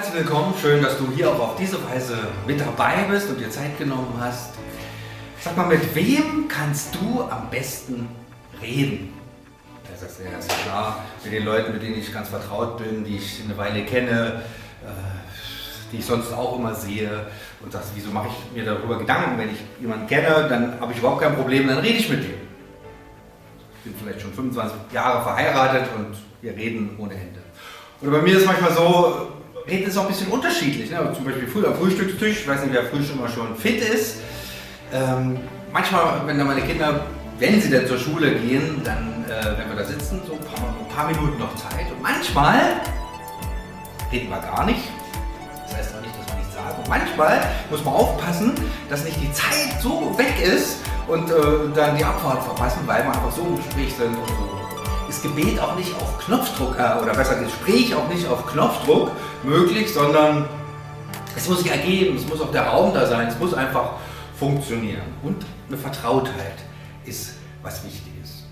Herzlich willkommen, schön, dass du hier auch auf diese Weise mit dabei bist und dir Zeit genommen hast. Sag mal, mit wem kannst du am besten reden? Das ist ja ganz klar, mit den Leuten, mit denen ich ganz vertraut bin, die ich eine Weile kenne, äh, die ich sonst auch immer sehe und sagst, wieso mache ich mir darüber Gedanken? Wenn ich jemanden kenne, dann habe ich überhaupt kein Problem, dann rede ich mit dem. Ich bin vielleicht schon 25 Jahre verheiratet und wir reden ohne Ende. Oder bei mir ist es manchmal so, reden ist auch ein bisschen unterschiedlich. Ne? Zum Beispiel früher am Frühstückstisch, ich weiß nicht, wer früh immer schon fit ist. Ähm, manchmal, wenn dann meine Kinder, wenn sie dann zur Schule gehen, dann, äh, wenn wir da sitzen, so ein paar, ein paar Minuten noch Zeit. Und manchmal reden wir gar nicht. Das heißt auch nicht, dass wir nichts sagen. Und manchmal muss man aufpassen, dass nicht die Zeit so weg ist und äh, dann die Abfahrt verpassen, weil wir einfach so im Gespräch sind und so ist Gebet auch nicht auf Knopfdruck, äh, oder besser Gespräch auch nicht auf Knopfdruck möglich, sondern es muss sich ergeben, es muss auch der Raum da sein, es muss einfach funktionieren. Und eine Vertrautheit ist was Wichtiges.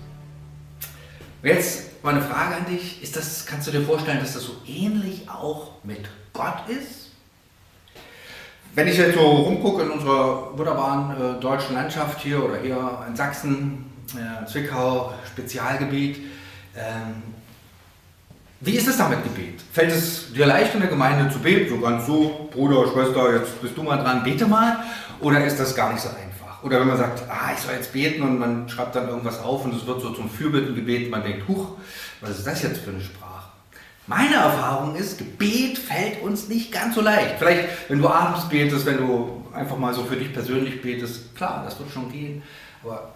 Jetzt meine Frage an dich, ist das, kannst du dir vorstellen, dass das so ähnlich auch mit Gott ist? Wenn ich jetzt so rumgucke in unserer wunderbaren äh, deutschen Landschaft hier oder hier in Sachsen, äh, Zwickau, Spezialgebiet, ähm, wie ist es da mit Gebet? Fällt es dir leicht in der Gemeinde zu beten? So ganz so, Bruder, Schwester, jetzt bist du mal dran, bete mal? Oder ist das gar nicht so einfach? Oder wenn man sagt, ah, ich soll jetzt beten und man schreibt dann irgendwas auf und es wird so zum Fürbittengebet, man denkt, huch, was ist das jetzt für eine Sprache? Meine Erfahrung ist, Gebet fällt uns nicht ganz so leicht. Vielleicht, wenn du abends betest, wenn du einfach mal so für dich persönlich betest, klar, das wird schon gehen. Aber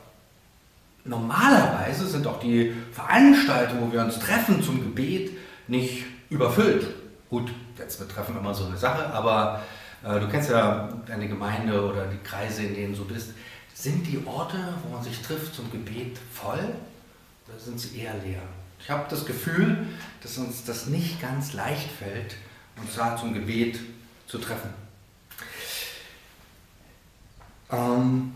normalerweise sind auch die Veranstaltungen, wo wir uns treffen zum Gebet, nicht überfüllt. Gut, jetzt betreffen immer so eine Sache, aber äh, du kennst ja deine Gemeinde oder die Kreise, in denen du bist. Sind die Orte, wo man sich trifft zum Gebet, voll oder sind sie eher leer? Ich habe das Gefühl, dass uns das nicht ganz leicht fällt, uns da zum Gebet zu treffen. Ähm,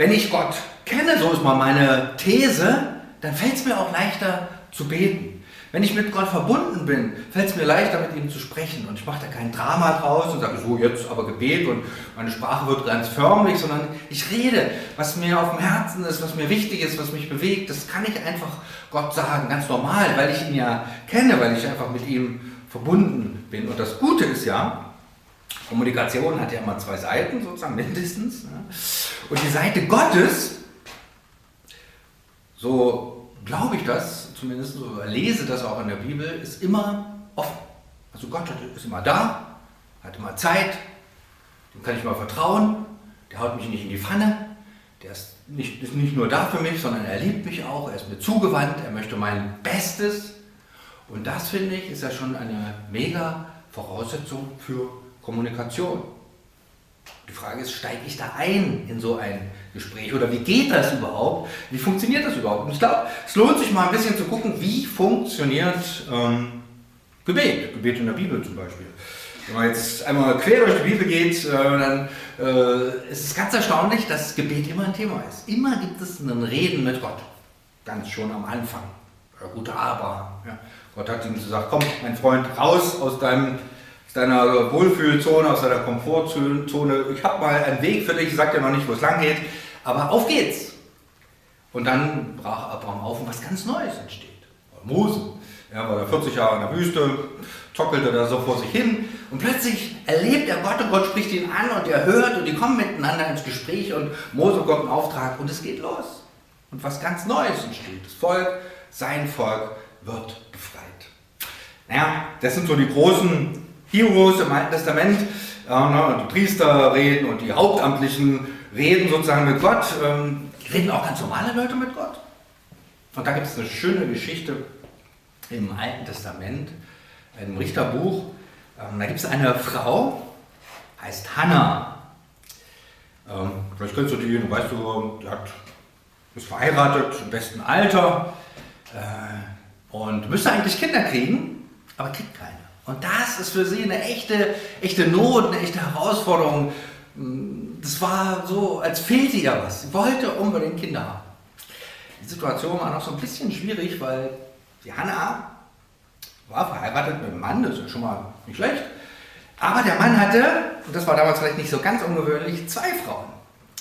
wenn ich Gott kenne, so ist mal meine These, dann fällt es mir auch leichter zu beten. Wenn ich mit Gott verbunden bin, fällt es mir leichter, mit ihm zu sprechen. Und ich mache da kein Drama draus und sage, so jetzt aber Gebet und meine Sprache wird ganz förmlich, sondern ich rede, was mir auf dem Herzen ist, was mir wichtig ist, was mich bewegt. Das kann ich einfach Gott sagen, ganz normal, weil ich ihn ja kenne, weil ich einfach mit ihm verbunden bin. Und das Gute ist ja, Kommunikation hat ja immer zwei Seiten, sozusagen mindestens. Ne? Und die Seite Gottes so glaube ich das, zumindest so lese das auch in der Bibel, ist immer offen. Also Gott ist immer da, hat immer Zeit, dem kann ich mal vertrauen, der haut mich nicht in die Pfanne, der ist nicht, ist nicht nur da für mich, sondern er liebt mich auch, er ist mir zugewandt, er möchte mein Bestes. Und das finde ich ist ja schon eine mega Voraussetzung für Kommunikation. Die Frage ist, steige ich da ein in so ein Gespräch oder wie geht das überhaupt? Wie funktioniert das überhaupt? Und ich glaube, es lohnt sich mal ein bisschen zu gucken, wie funktioniert ähm, Gebet, Gebet in der Bibel zum Beispiel. Wenn man jetzt einmal quer durch die Bibel geht, äh, dann äh, ist es ganz erstaunlich, dass Gebet immer ein Thema ist. Immer gibt es ein Reden mit Gott. Ganz schon am Anfang. Der gute Abraham. Ja. Gott hat ihm gesagt, komm, mein Freund, raus aus deinem aus deiner Wohlfühlzone, aus deiner Komfortzone. Ich habe mal einen Weg für dich, ich sage dir noch nicht, wo es lang geht, aber auf geht's. Und dann brach Abraham auf und was ganz Neues entsteht. Mose, er war 40 Jahre in der Wüste, zockelte da so vor sich hin und plötzlich erlebt er Gott und Gott spricht ihn an und er hört und die kommen miteinander ins Gespräch und Mose bekommt einen Auftrag und es geht los. Und was ganz Neues entsteht. Das Volk, sein Volk wird befreit. Naja, das sind so die großen Heroes im Alten Testament. Ne, die Priester reden und die Hauptamtlichen reden sozusagen mit Gott. Ähm, reden auch ganz normale Leute mit Gott. Und da gibt es eine schöne Geschichte im Alten Testament, im Richterbuch. Ähm, da gibt es eine Frau, heißt Hannah. Ähm, vielleicht kennst du die, weißt du, die hat, ist verheiratet, im besten Alter äh, und müsste eigentlich Kinder kriegen, aber kriegt keine. Und das ist für sie eine echte, echte Not, eine echte Herausforderung. Das war so, als fehlte ihr was. Sie wollte unbedingt Kinder haben. Die Situation war noch so ein bisschen schwierig, weil die Hanna war verheiratet mit einem Mann, das ist schon mal nicht schlecht. Aber der Mann hatte, und das war damals vielleicht nicht so ganz ungewöhnlich, zwei Frauen.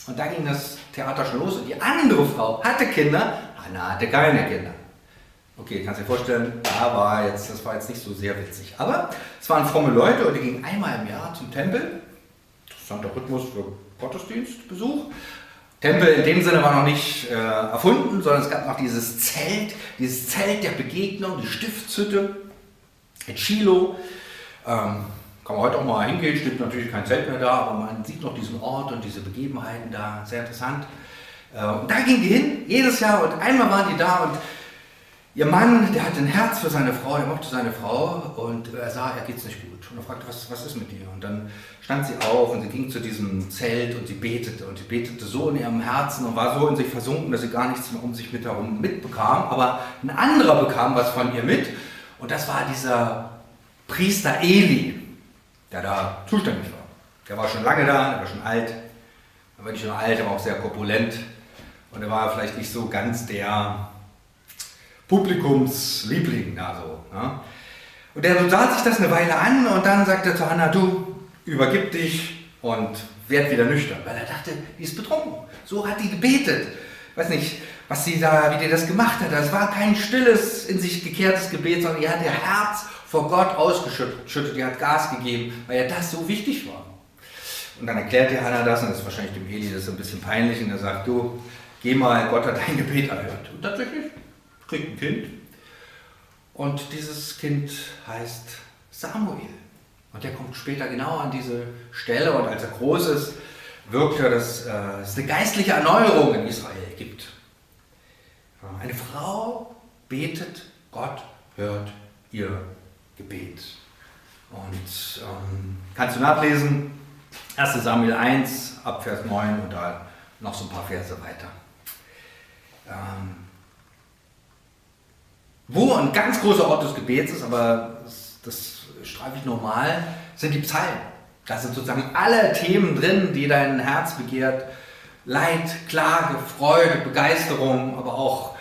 Und da ging das Theater schon los und die andere Frau hatte Kinder, Anna hatte keine Kinder. Okay, kannst dir vorstellen, da war jetzt, das war jetzt nicht so sehr witzig. Aber es waren fromme Leute und die gingen einmal im Jahr zum Tempel. Interessanter Rhythmus für Gottesdienstbesuch. Tempel in dem Sinne war noch nicht äh, erfunden, sondern es gab noch dieses Zelt, dieses Zelt der Begegnung, die Stiftshütte in Shiloh. Ähm, kann man heute auch mal hingehen, steht natürlich kein Zelt mehr da, aber man sieht noch diesen Ort und diese Begebenheiten da, sehr interessant. Äh, und da ging die hin, jedes Jahr, und einmal waren die da und Ihr Mann, der hat ein Herz für seine Frau, er mochte seine Frau und er sah, er geht's nicht gut. Und er fragte, was, was ist mit dir? Und dann stand sie auf und sie ging zu diesem Zelt und sie betete. Und sie betete so in ihrem Herzen und war so in sich versunken, dass sie gar nichts mehr um sich mit herum mitbekam. Aber ein anderer bekam was von ihr mit. Und das war dieser Priester Eli, der da zuständig war. Der war schon lange da, der war schon alt. Er war nicht nur alt, er war auch sehr korpulent. Und er war vielleicht nicht so ganz der Publikumsliebling da so. Ne? Und der sah sich das eine Weile an und dann sagte er zu Hannah, du übergib dich und werd wieder nüchtern, weil er dachte, die ist betrunken. So hat die gebetet. Weiß nicht, was sie da, wie die das gemacht hat. Das war kein stilles, in sich gekehrtes Gebet, sondern ihr hat ihr Herz vor Gott ausgeschüttet, ihr hat Gas gegeben, weil ihr das so wichtig war. Und dann erklärt ihr Hannah das, und das ist wahrscheinlich dem Eli das ein bisschen peinlich, und er sagt, du, geh mal, Gott hat dein Gebet erhört. Und tatsächlich, kriegt ein Kind. Und dieses Kind heißt Samuel. Und der kommt später genau an diese Stelle und als er groß ist, wirkt er, dass äh, es eine geistliche Erneuerung in Israel gibt. Eine Frau betet, Gott hört ihr Gebet. Und ähm, kannst du nachlesen, 1 Samuel 1 ab Vers 9 und da noch so ein paar Verse weiter. Ähm, wo ein ganz großer Ort des Gebets ist, aber das, das streife ich normal, sind die Psalmen. Da sind sozusagen alle Themen drin, die dein Herz begehrt. Leid, Klage, Freude, Begeisterung, aber auch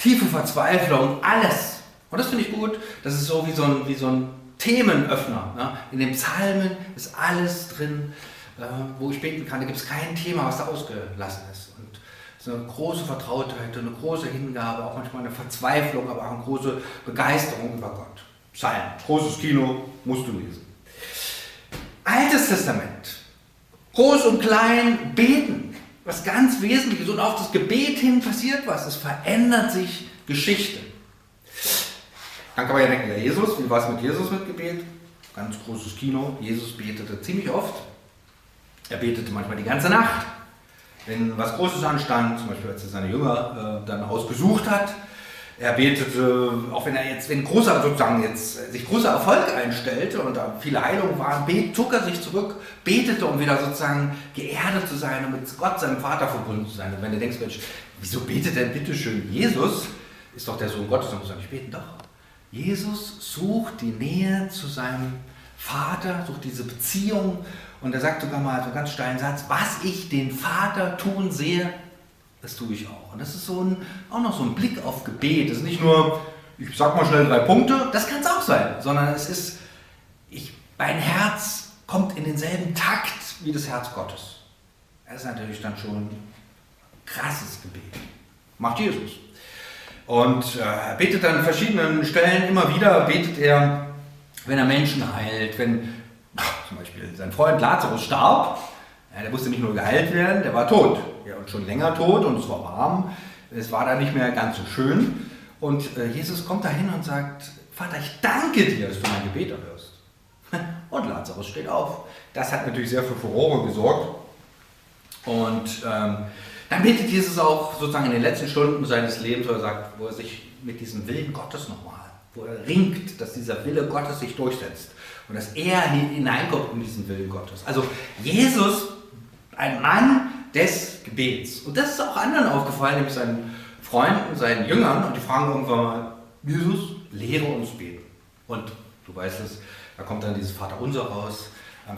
tiefe Verzweiflung, alles. Und das finde ich gut. Das ist so wie so ein, wie so ein Themenöffner. Ne? In den Psalmen ist alles drin, äh, wo ich beten kann. Da gibt es kein Thema, was da ausgelassen ist so eine große Vertrautheit, eine große Hingabe, auch manchmal eine Verzweiflung, aber auch eine große Begeisterung über Gott. Psalm, großes Kino, musst du lesen. Altes Testament, groß und klein, beten, was ganz Wesentliches und auf das Gebet hin passiert was, es verändert sich Geschichte. Dann kann man ja denken, ja Jesus, wie war es mit Jesus mit Gebet? Ganz großes Kino, Jesus betete ziemlich oft. Er betete manchmal die ganze Nacht wenn was Großes anstand, zum Beispiel als er seine Jünger äh, dann ausgesucht hat, er betete, auch wenn er jetzt, wenn großer sozusagen jetzt sich großer Erfolg einstellte und da viele Heilungen waren, bet, zog er sich zurück, betete, um wieder sozusagen geerdet zu sein und mit Gott, seinem Vater, verbunden zu sein. Und wenn du denkst, Mensch, wieso betet denn bitte schön Jesus? Ist doch der Sohn Gottes, dann muss er nicht beten. Doch. Jesus sucht die Nähe zu seinem Vater, sucht diese Beziehung und er sagt sogar mal so einen ganz steilen Satz, was ich den Vater tun sehe, das tue ich auch. Und das ist so ein, auch noch so ein Blick auf Gebet. Das ist nicht nur, ich sag mal schnell drei Punkte, das kann es auch sein, sondern es ist, ich, mein Herz kommt in denselben Takt wie das Herz Gottes. Das ist natürlich dann schon ein krasses Gebet. Macht Jesus. Und äh, er betet an verschiedenen Stellen immer wieder, betet er, wenn er Menschen heilt, wenn zum Beispiel sein Freund Lazarus starb, ja, der musste nicht nur geheilt werden, der war tot. Ja, und schon länger tot und es war warm. Es war da nicht mehr ganz so schön. Und äh, Jesus kommt dahin und sagt, Vater, ich danke dir, dass du mein Gebet erhörst. Und Lazarus steht auf. Das hat natürlich sehr für Furore gesorgt. Und ähm, dann betet Jesus auch sozusagen in den letzten Stunden seines Lebens, wo er sagt, wo er sich mit diesem Willen Gottes nochmal, wo er ringt, dass dieser Wille Gottes sich durchsetzt. Und dass er hineinkommt in diesen Willen Gottes. Also Jesus, ein Mann des Gebets. Und das ist auch anderen aufgefallen, nämlich seinen Freunden, seinen Jüngern. Und die fragen irgendwann mal, Jesus, lehre uns beten. Und du weißt es, da kommt dann dieses Vaterunser raus.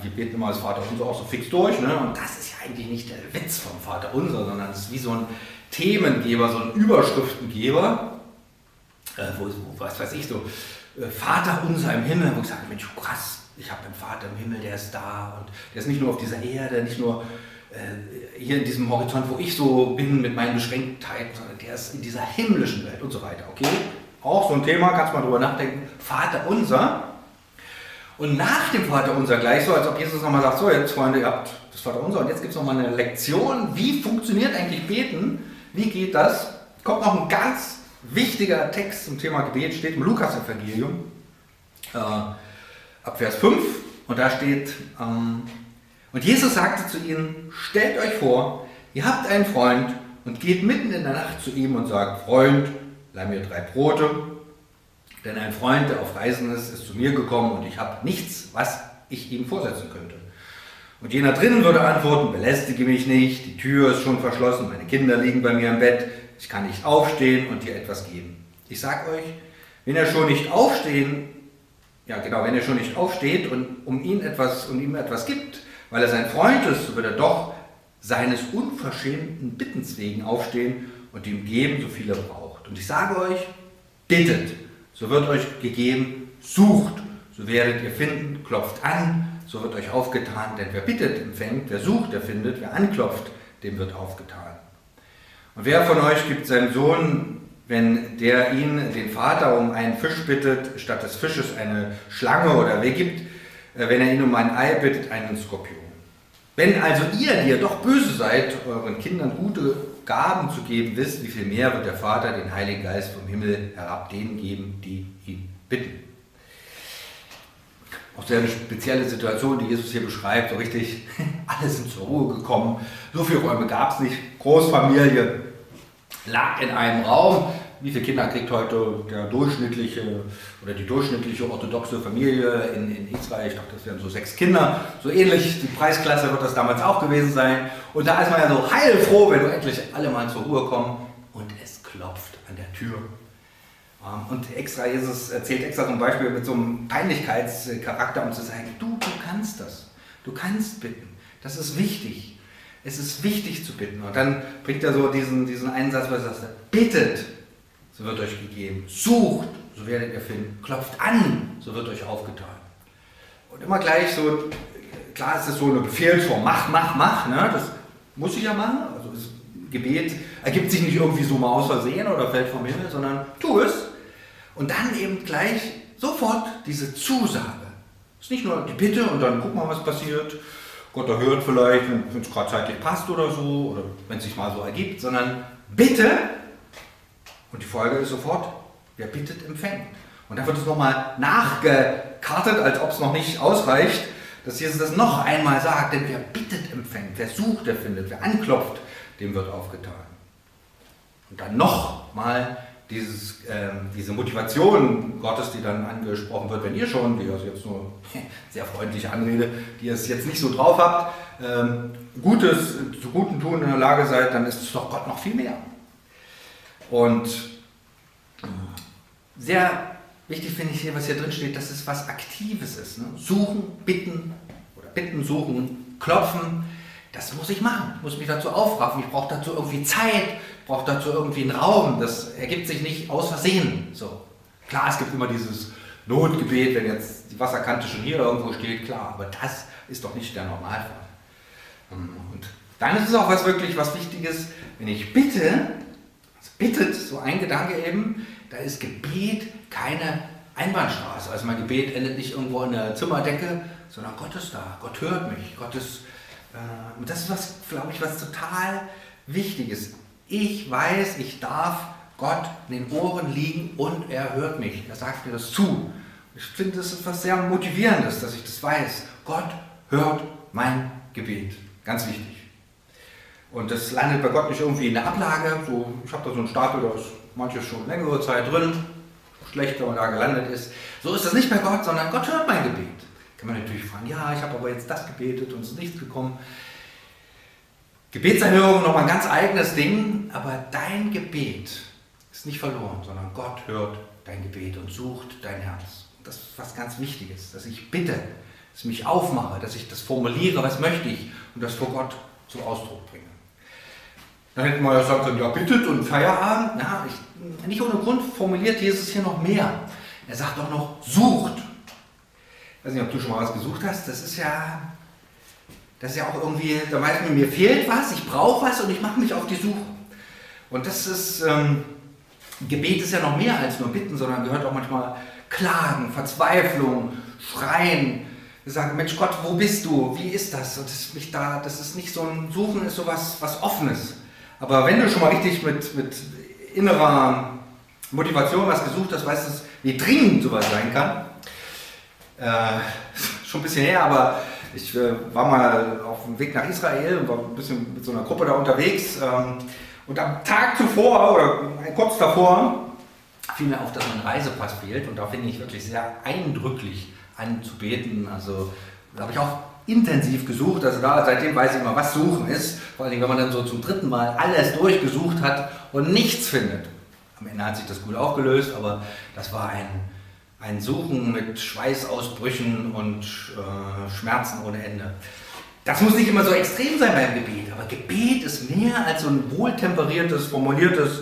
Wir beten immer das Vaterunser auch so fix durch. Ne? Und das ist ja eigentlich nicht der Witz vom Vaterunser, sondern es ist wie so ein Themengeber, so ein Überschriftengeber. äh, wo, wo, was weiß ich so, äh, Vater unser im Himmel, wo ich sage, Mensch, krass, ich habe einen Vater im Himmel, der ist da und der ist nicht nur auf dieser Erde, nicht nur äh, hier in diesem Horizont, wo ich so bin mit meinen Beschränktheiten, sondern der ist in dieser himmlischen Welt und so weiter. Okay, auch so ein Thema, kannst du mal drüber nachdenken. Vater unser. Und nach dem Vater unser gleich so, als ob Jesus nochmal sagt, so jetzt Freunde, ihr habt das Vater unser und jetzt gibt es nochmal eine Lektion, wie funktioniert eigentlich Beten, wie geht das? Kommt noch ein ganz wichtiger Text zum Thema Gebet, steht im Lukas-Evangelium, äh, ab Vers 5 und da steht, ähm, und Jesus sagte zu ihnen, stellt euch vor, ihr habt einen Freund und geht mitten in der Nacht zu ihm und sagt, Freund, leih mir drei Brote, denn ein Freund, der auf Reisen ist, ist zu mir gekommen und ich habe nichts, was ich ihm vorsetzen könnte. Und jener drinnen würde antworten, belästige mich nicht, die Tür ist schon verschlossen, meine Kinder liegen bei mir im Bett, ich kann nicht aufstehen und dir etwas geben. Ich sage euch, wenn er schon nicht aufstehen, ja genau, wenn er schon nicht aufsteht und um ihn etwas, um ihm etwas gibt, weil er sein Freund ist, so wird er doch seines unverschämten Bittens wegen aufstehen und ihm geben, so viel er braucht. Und ich sage euch, bittet, so wird euch gegeben, sucht, so werdet ihr finden, klopft an, so wird euch aufgetan, denn wer bittet, empfängt, wer sucht, der findet, wer anklopft, dem wird aufgetan. Und wer von euch gibt seinem Sohn, wenn der ihn, den Vater, um einen Fisch bittet, statt des Fisches eine Schlange oder wer gibt, äh, wenn er ihn um ein Ei bittet, einen Skorpion? Wenn also ihr, die ihr doch böse seid, euren Kindern gute Gaben zu geben wisst, wie viel mehr wird der Vater den Heiligen Geist vom Himmel herab denen geben, die ihn bitten. Auch sehr eine spezielle Situation, die Jesus hier beschreibt, so richtig, alle sind zur Ruhe gekommen, so viele Räume gab es nicht, Großfamilie lag in einem Raum, wie viele Kinder kriegt heute der durchschnittliche oder die durchschnittliche orthodoxe Familie in, in Israel? Ich glaube, das wären so sechs Kinder. So ähnlich, die Preisklasse wird das damals auch gewesen sein. Und da ist man ja so heilfroh, wenn du endlich alle mal zur Ruhe kommen und es klopft an der Tür. Ähm, und extra, Jesus erzählt extra zum Beispiel mit so einem Peinlichkeitscharakter, um zu sagen, du, du kannst das. Du kannst bitten. Das ist wichtig. Es ist wichtig zu bitten. Und dann bringt er so diesen, diesen Einsatz, wo er sagt, bittet so wird euch gegeben. Sucht, so werdet ihr finden. Klopft an, so wird euch aufgetan. Und immer gleich so, klar ist es so eine Befehlsform, mach, mach, mach, ne? das muss ich ja machen. Also das Gebet ergibt sich nicht irgendwie so mal aus Versehen oder fällt vom Himmel, sondern tu es. Und dann eben gleich sofort diese Zusage. Es ist nicht nur die Bitte und dann guck mal, was passiert. Gott erhört vielleicht, wenn es gerade zeitlich passt oder so, oder wenn es sich mal so ergibt, sondern bitte und die Folge ist sofort, wer bittet, empfängt. Und dann wird es nochmal nachgekartet, als ob es noch nicht ausreicht, dass Jesus das noch einmal sagt, denn wer bittet, empfängt, wer sucht, der findet, wer anklopft, dem wird aufgetan. Und dann nochmal dieses, äh, diese Motivation Gottes, die dann angesprochen wird, wenn ihr schon, die also jetzt nur sehr freundliche Anrede, die ihr es jetzt nicht so drauf habt, ähm, Gutes zu Guten tun in der Lage seid, dann ist es doch Gott noch viel mehr. Und sehr wichtig finde ich hier, was hier drin steht, dass es was Aktives ist. Ne? Suchen, bitten oder bitten, suchen, klopfen, das muss ich machen. Ich muss mich dazu aufraffen. Ich brauche dazu irgendwie Zeit, ich brauche dazu irgendwie einen Raum. Das ergibt sich nicht aus Versehen. So. Klar, es gibt immer dieses Notgebet, wenn jetzt die Wasserkante schon hier irgendwo steht, klar, aber das ist doch nicht der Normalfall. Und dann ist es auch was wirklich was Wichtiges, wenn ich bitte, bittet, so ein Gedanke eben, da ist Gebet keine Einbahnstraße. Also mein Gebet endet nicht irgendwo in der Zimmerdecke, sondern Gott ist da, Gott hört mich, Gott ist, äh, und das ist was, glaube ich, was total wichtig ist. Ich weiß, ich darf Gott in den Ohren liegen und er hört mich, er sagt mir das zu. Ich finde, das ist was sehr Motivierendes, dass ich das weiß. Gott hört mein Gebet. Ganz wichtig. Und das landet bei Gott nicht irgendwie in der Ablage. So, ich habe da so einen Stapel, da ist manches schon längere Zeit drin, schlecht, wenn man da gelandet ist. So ist das nicht bei Gott, sondern Gott hört mein Gebet. Kann man natürlich fragen, ja, ich habe aber jetzt das gebetet und es ist nichts gekommen. Gebetserhörung nochmal ein ganz eigenes Ding, aber dein Gebet ist nicht verloren, sondern Gott hört dein Gebet und sucht dein Herz. Das ist was ganz Wichtiges, dass ich bitte, dass ich mich aufmache, dass ich das formuliere, was möchte ich und das vor Gott zum Ausdruck bringe. Dann hätten wir ja sagen können, ja bittet und Feierabend. Ja, ich, nicht ohne Grund formuliert Jesus hier noch mehr. Er sagt auch noch, sucht. Ich weiß nicht, ob du schon mal was gesucht hast. Das ist ja, das ist ja auch irgendwie, da weiß man, mir fehlt was, ich brauche was und ich mache mich auf die Suche. Und das ist, ähm, Gebet ist ja noch mehr als nur bitten, sondern gehört auch manchmal Klagen, Verzweiflung, Schreien, sagen, Mensch Gott, wo bist du? Wie ist das? Und das ist mich da, das ist nicht so ein Suchen, ist so was, was Offenes. Aber wenn du schon mal richtig mit, mit innerer Motivation was gesucht hast, weißt du, wie dringend sowas sein kann. Äh, schon ein bisschen her, aber ich äh, war mal auf dem Weg nach Israel und war ein bisschen mit so einer Gruppe da unterwegs. Ähm, und am Tag zuvor oder kurz davor fiel mir auf, dass mein Reisepass fehlt. Und da finde ich wirklich sehr eindrücklich anzubeten. Also da habe ich auch intensiv gesucht. Also da, seitdem weiß ich immer, was Suchen ist. Vor allem, wenn man dann so zum dritten Mal alles durchgesucht hat und nichts findet. Am Ende hat sich das gut aufgelöst, aber das war ein, ein Suchen mit Schweißausbrüchen und äh, Schmerzen ohne Ende. Das muss nicht immer so extrem sein beim Gebet, aber Gebet ist mehr als so ein wohltemperiertes, formuliertes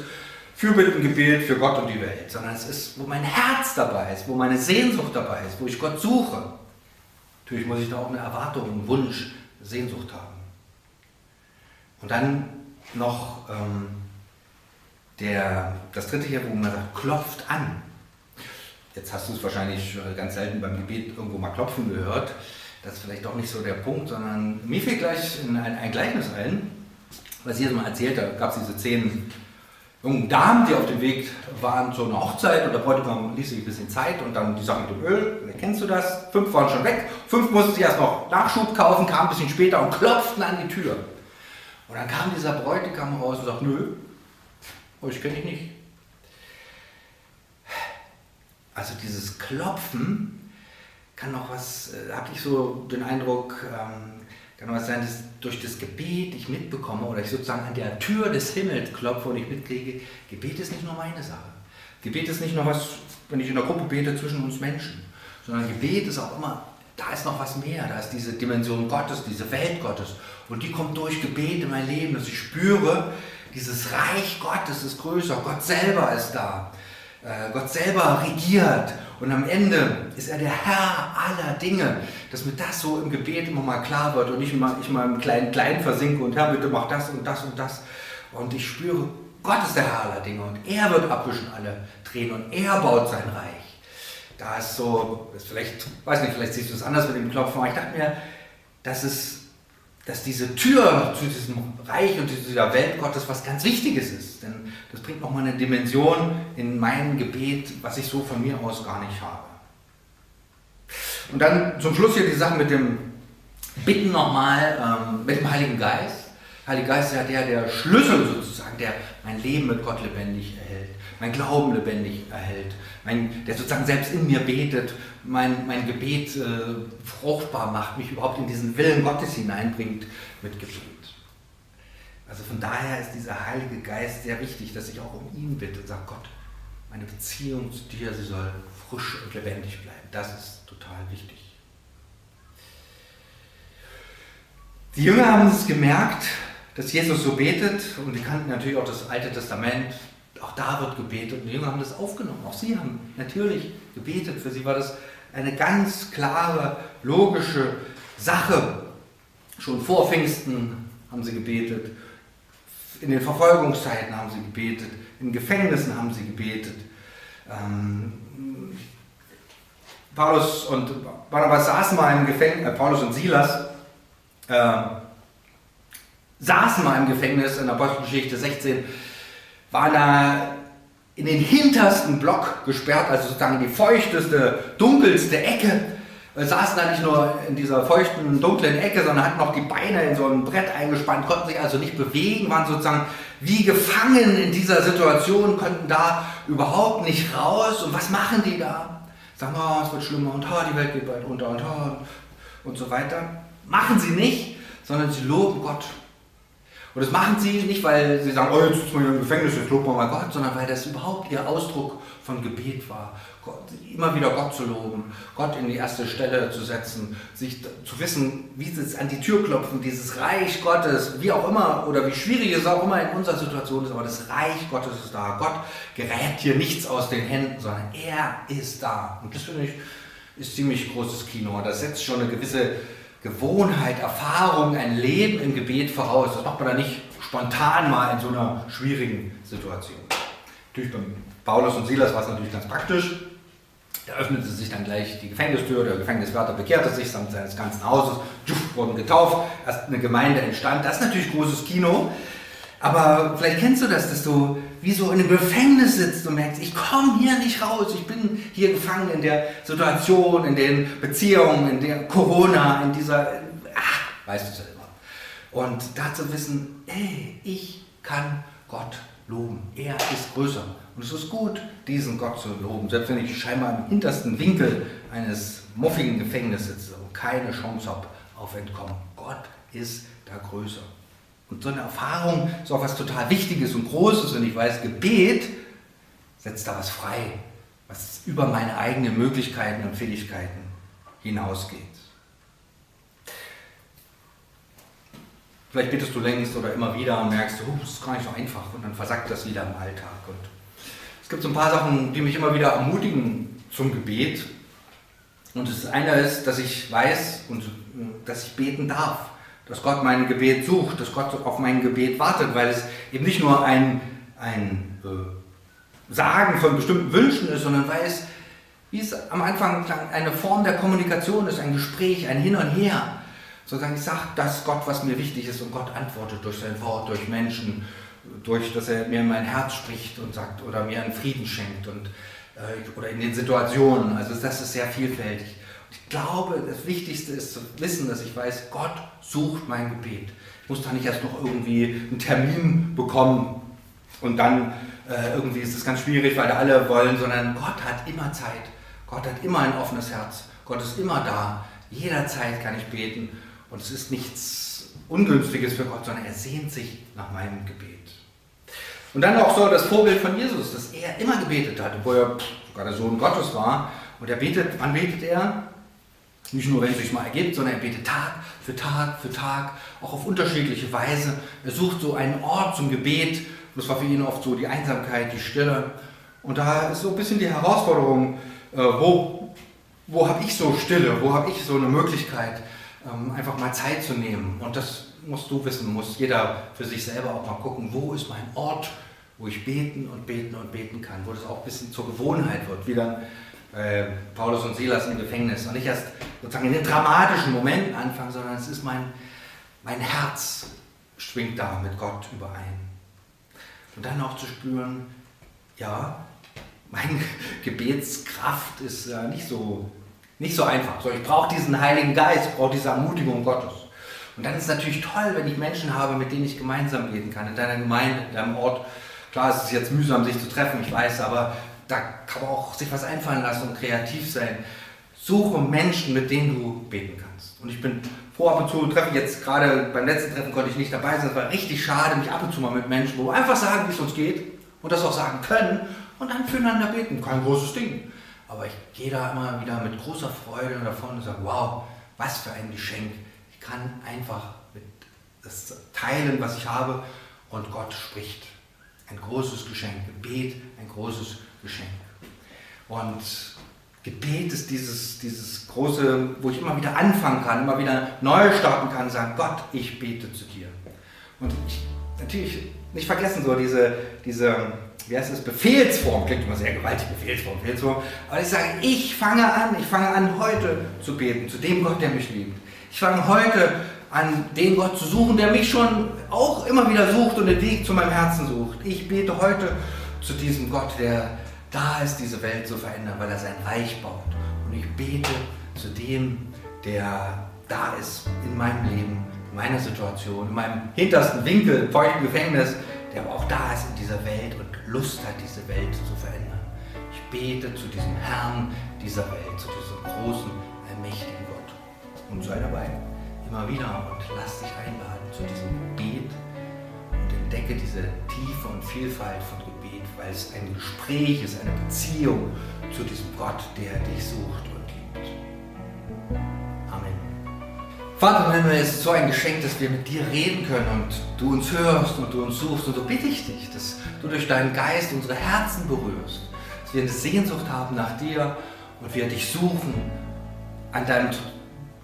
Fürbittengebet für Gott und die Welt, sondern es ist, wo mein Herz dabei ist, wo meine Sehnsucht dabei ist, wo ich Gott suche. Natürlich muss ich da auch eine Erwartung, einen Wunsch, Sehnsucht haben. Und dann noch ähm, der, das dritte hier, wo man sagt, klopft an. Jetzt hast du es wahrscheinlich äh, ganz selten beim Gebet irgendwo mal klopfen gehört. Das ist vielleicht doch nicht so der Punkt, sondern mir fiel gleich ein, ein Gleichnis ein, was Jesus mal erzählt hat. gab es diese zehn jungen Damen, die auf dem Weg waren zu einer Hochzeit und der Bräutigam ließ sich ein bisschen Zeit und dann die Sache mit dem Öl, kennst du das? Fünf waren schon weg, fünf mussten sie erst noch Nachschub kaufen, kamen ein bisschen später und klopften an die Tür. Und dann kam dieser Bräutigam raus und sagt, nö, euch kenne ich nicht. Also dieses Klopfen kann noch was, äh, habe ich so den Eindruck, ähm, kann noch was sein, dass durch das Gebet ich mitbekomme oder ich sozusagen an der Tür des Himmels klopfe und ich mitkriege, Gebet ist nicht nur meine Sache. Gebet ist nicht nur was, wenn ich in der Gruppe bete, zwischen uns Menschen, sondern Gebet ist auch immer, da ist noch was mehr, da ist diese Dimension Gottes, diese Welt Gottes und die kommt durch Gebet in mein Leben, dass ich spüre, dieses Reich Gottes ist größer, Gott selber ist da. Äh, Gott selber regiert und am Ende ist er der Herr aller Dinge, dass mir das so im Gebet immer mal klar wird und ich mal, ich mal im kleinen Klein versinke und Herr, bitte mach das und das und das. Und ich spüre, Gott ist der Herr aller Dinge und er wird abwischen alle Tränen und er baut sein Reich. Da ist so, ist vielleicht, weiß nicht, vielleicht siehst du es anders mit dem Klopfen, aber ich dachte mir, dass es dass diese Tür zu diesem Reich und zu dieser Welt Gottes was ganz Wichtiges ist. Denn das bringt nochmal eine Dimension in mein Gebet, was ich so von mir aus gar nicht habe. Und dann zum Schluss hier die Sache mit dem Bitten nochmal, ähm, mit dem Heiligen Geist. Heiliger Geist ist ja der, der Schlüssel sozusagen, der mein Leben mit Gott lebendig erhält, mein Glauben lebendig erhält, mein, der sozusagen selbst in mir betet, mein, mein Gebet äh, fruchtbar macht, mich überhaupt in diesen Willen Gottes hineinbringt mit Gebet. Also von daher ist dieser Heilige Geist sehr wichtig, dass ich auch um ihn bitte und sage, Gott, meine Beziehung zu dir, sie soll frisch und lebendig bleiben. Das ist total wichtig. Die Jünger haben es gemerkt, dass Jesus so betet und die kannten natürlich auch das Alte Testament. Auch da wird gebetet und die Jünger haben das aufgenommen. Auch sie haben natürlich gebetet. Für sie war das eine ganz klare, logische Sache. Schon vor Pfingsten haben sie gebetet. In den Verfolgungszeiten haben sie gebetet. In Gefängnissen haben sie gebetet. Ähm, Paulus und Barnabas saßen mal im Gefängnis, äh, Paulus und Silas äh, saßen mal im Gefängnis in der Apostelgeschichte 16, waren da in den hintersten Block gesperrt, also sozusagen die feuchteste, dunkelste Ecke. Saßen da nicht nur in dieser feuchten, dunklen Ecke, sondern hatten noch die Beine in so ein Brett eingespannt, konnten sich also nicht bewegen, waren sozusagen wie gefangen in dieser Situation, konnten da überhaupt nicht raus. Und was machen die da? Sagen, oh, es wird schlimmer und oh, die Welt geht bald unter und oh, und so weiter. Machen sie nicht, sondern sie loben Gott Und das machen sie nicht, weil sie sagen, oh, jetzt sitzen wir im Gefängnis, jetzt loben wir mal Gott, sondern weil das überhaupt ihr Ausdruck von Gebet war. Gott, immer wieder Gott zu loben, Gott in die erste Stelle zu setzen, sich zu wissen, wie sie es an die Tür klopfen, dieses Reich Gottes, wie auch immer, oder wie schwierig es auch immer in unserer Situation ist, aber das Reich Gottes ist da. Gott gerät hier nichts aus den Händen, sondern er ist da. Und das finde ich, ist ziemlich großes Kino. Das setzt schon eine gewisse Gewohnheit, Erfahrung, ein Leben im Gebet voraus. Das macht man dann nicht spontan mal in so einer schwierigen Situation. Natürlich beim Paulus und Silas war es natürlich ganz praktisch. Da öffnete sich dann gleich die Gefängnistür, der Gefängniswärter bekehrte sich samt seines ganzen Hauses, wurden getauft, erst eine Gemeinde entstand. Das ist natürlich großes Kino. Aber vielleicht kennst du das, dass du wie so in einem Gefängnis sitzt und merkst, ich komme hier nicht raus, ich bin hier gefangen in der Situation, in den Beziehungen, in der Corona, in dieser, ach, weißt du selber. Und da zu wissen, ey, ich kann Gott loben, er ist größer. Und es ist gut, diesen Gott zu loben, selbst wenn ich scheinbar im hintersten Winkel eines muffigen Gefängnisses sitze und keine Chance habe auf Entkommen. Gott ist da größer. Und so eine Erfahrung ist auch was total Wichtiges und Großes. Und ich weiß, Gebet setzt da was frei, was über meine eigenen Möglichkeiten und Fähigkeiten hinausgeht. Vielleicht betest du längst oder immer wieder und merkst, oh, das ist gar nicht so einfach und dann versackt das wieder im Alltag. Und es gibt so ein paar Sachen, die mich immer wieder ermutigen zum Gebet. Und das eine ist, dass ich weiß und dass ich beten darf dass Gott mein Gebet sucht, dass Gott auf mein Gebet wartet, weil es eben nicht nur ein, ein äh, Sagen von bestimmten Wünschen ist, sondern weil es, wie es am Anfang klang, eine Form der Kommunikation ist, ein Gespräch, ein Hin und Her. Sozusagen, ich sage das Gott, was mir wichtig ist, und Gott antwortet durch sein Wort, durch Menschen, durch, dass er mir in mein Herz spricht und sagt oder mir einen Frieden schenkt und, äh, oder in den Situationen. Also das ist sehr vielfältig. Ich glaube, das Wichtigste ist zu wissen, dass ich weiß, Gott sucht mein Gebet. Ich muss da nicht erst noch irgendwie einen Termin bekommen und dann äh, irgendwie ist es ganz schwierig, weil alle wollen, sondern Gott hat immer Zeit. Gott hat immer ein offenes Herz. Gott ist immer da. Jederzeit kann ich beten und es ist nichts Ungünstiges für Gott, sondern er sehnt sich nach meinem Gebet. Und dann auch so das Vorbild von Jesus, dass er immer gebetet hat, obwohl er sogar der Sohn Gottes war. Und er betet, wann betet er? Nicht nur, wenn es sich mal ergibt, sondern er betet Tag für Tag für Tag, auch auf unterschiedliche Weise. Er sucht so einen Ort zum Gebet. Und das war für ihn oft so die Einsamkeit, die Stille. Und da ist so ein bisschen die Herausforderung, äh, wo, wo habe ich so Stille, wo habe ich so eine Möglichkeit, ähm, einfach mal Zeit zu nehmen. Und das musst du wissen, muss jeder für sich selber auch mal gucken, wo ist mein Ort, wo ich beten und beten und beten kann, wo das auch ein bisschen zur Gewohnheit wird, wieder äh, Paulus und Silas im Gefängnis. Und nicht erst sozusagen in den dramatischen Momenten anfangen, sondern es ist mein, mein Herz schwingt da mit Gott überein. Und dann auch zu spüren, ja, meine Gebetskraft ist ja nicht so, nicht so einfach. So, ich brauche diesen Heiligen Geist, ich brauche diese Ermutigung Gottes. Und dann ist es natürlich toll, wenn ich Menschen habe, mit denen ich gemeinsam beten kann, in deiner Gemeinde, in deinem Ort. Klar, es ist jetzt mühsam, sich zu treffen, ich weiß, aber da kann man auch sich was einfallen lassen und kreativ sein. Suche Menschen, mit denen du beten kannst. Und ich bin froh ab und zu, treffe jetzt gerade beim letzten Treffen konnte ich nicht dabei sein. Es war richtig schade, mich ab und zu mal mit Menschen, wo wir einfach sagen, wie es uns geht und das auch sagen können und dann füreinander beten. Kein großes Ding. Aber ich gehe da immer wieder mit großer Freude davon und sage, wow, was für ein Geschenk. Ich kann einfach das teilen, was ich habe und Gott spricht. Ein großes Geschenk. Gebet, großes Geschenk. Und Gebet ist dieses, dieses große, wo ich immer wieder anfangen kann, immer wieder neu starten kann, sagen, Gott, ich bete zu dir. Und ich, natürlich nicht vergessen, so diese, diese, wie heißt das, Befehlsform, klingt immer sehr gewaltig, Befehlsform, Befehlsform, aber ich sage, ich fange an, ich fange an, heute zu beten, zu dem Gott, der mich liebt. Ich fange heute an, den Gott zu suchen, der mich schon auch immer wieder sucht und den Weg zu meinem Herzen sucht. Ich bete heute zu diesem Gott, der da ist, diese Welt zu verändern, weil er sein Reich baut. Und ich bete zu dem, der da ist in meinem Leben, in meiner Situation, in meinem hintersten Winkel, feuchten Gefängnis, der aber auch da ist in dieser Welt und Lust hat, diese Welt zu verändern. Ich bete zu diesem Herrn dieser Welt, zu diesem großen, allmächtigen Gott. Und sei dabei immer wieder und lass dich einladen zu diesem Gebet entdecke diese Tiefe und Vielfalt von Gebet, weil es ein Gespräch ist, eine Beziehung zu diesem Gott, der dich sucht und liebt. Amen. Vater im Himmel, es ist so ein Geschenk, dass wir mit dir reden können und du uns hörst und du uns suchst. Und so bitte ich dich, dass du durch deinen Geist unsere Herzen berührst, dass wir eine Sehnsucht haben nach dir und wir dich suchen, an deinem,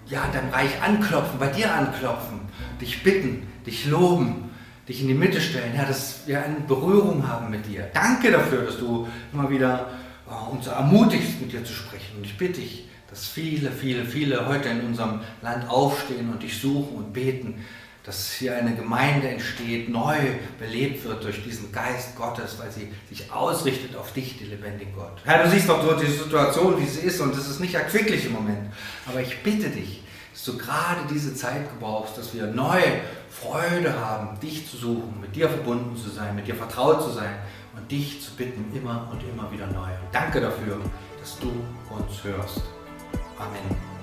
ja, an deinem Reich anklopfen, bei dir anklopfen, dich bitten, dich loben, dich in die Mitte stellen, ja, dass wir eine Berührung haben mit dir. Danke dafür, dass du immer wieder oh, uns ermutigst, mit dir zu sprechen. Und ich bitte dich, dass viele, viele, viele heute in unserem Land aufstehen und dich suchen und beten, dass hier eine Gemeinde entsteht, neu belebt wird durch diesen Geist Gottes, weil sie sich ausrichtet auf dich, die lebendige Gott. Herr, du siehst doch dort die Situation, wie sie ist und es ist nicht erquicklich im Moment. Aber ich bitte dich, dass du gerade diese Zeit gebrauchst, dass wir neue Freude haben, dich zu suchen, mit dir verbunden zu sein, mit dir vertraut zu sein und dich zu bitten, immer und immer wieder neu. Danke dafür, dass du uns hörst. Amen.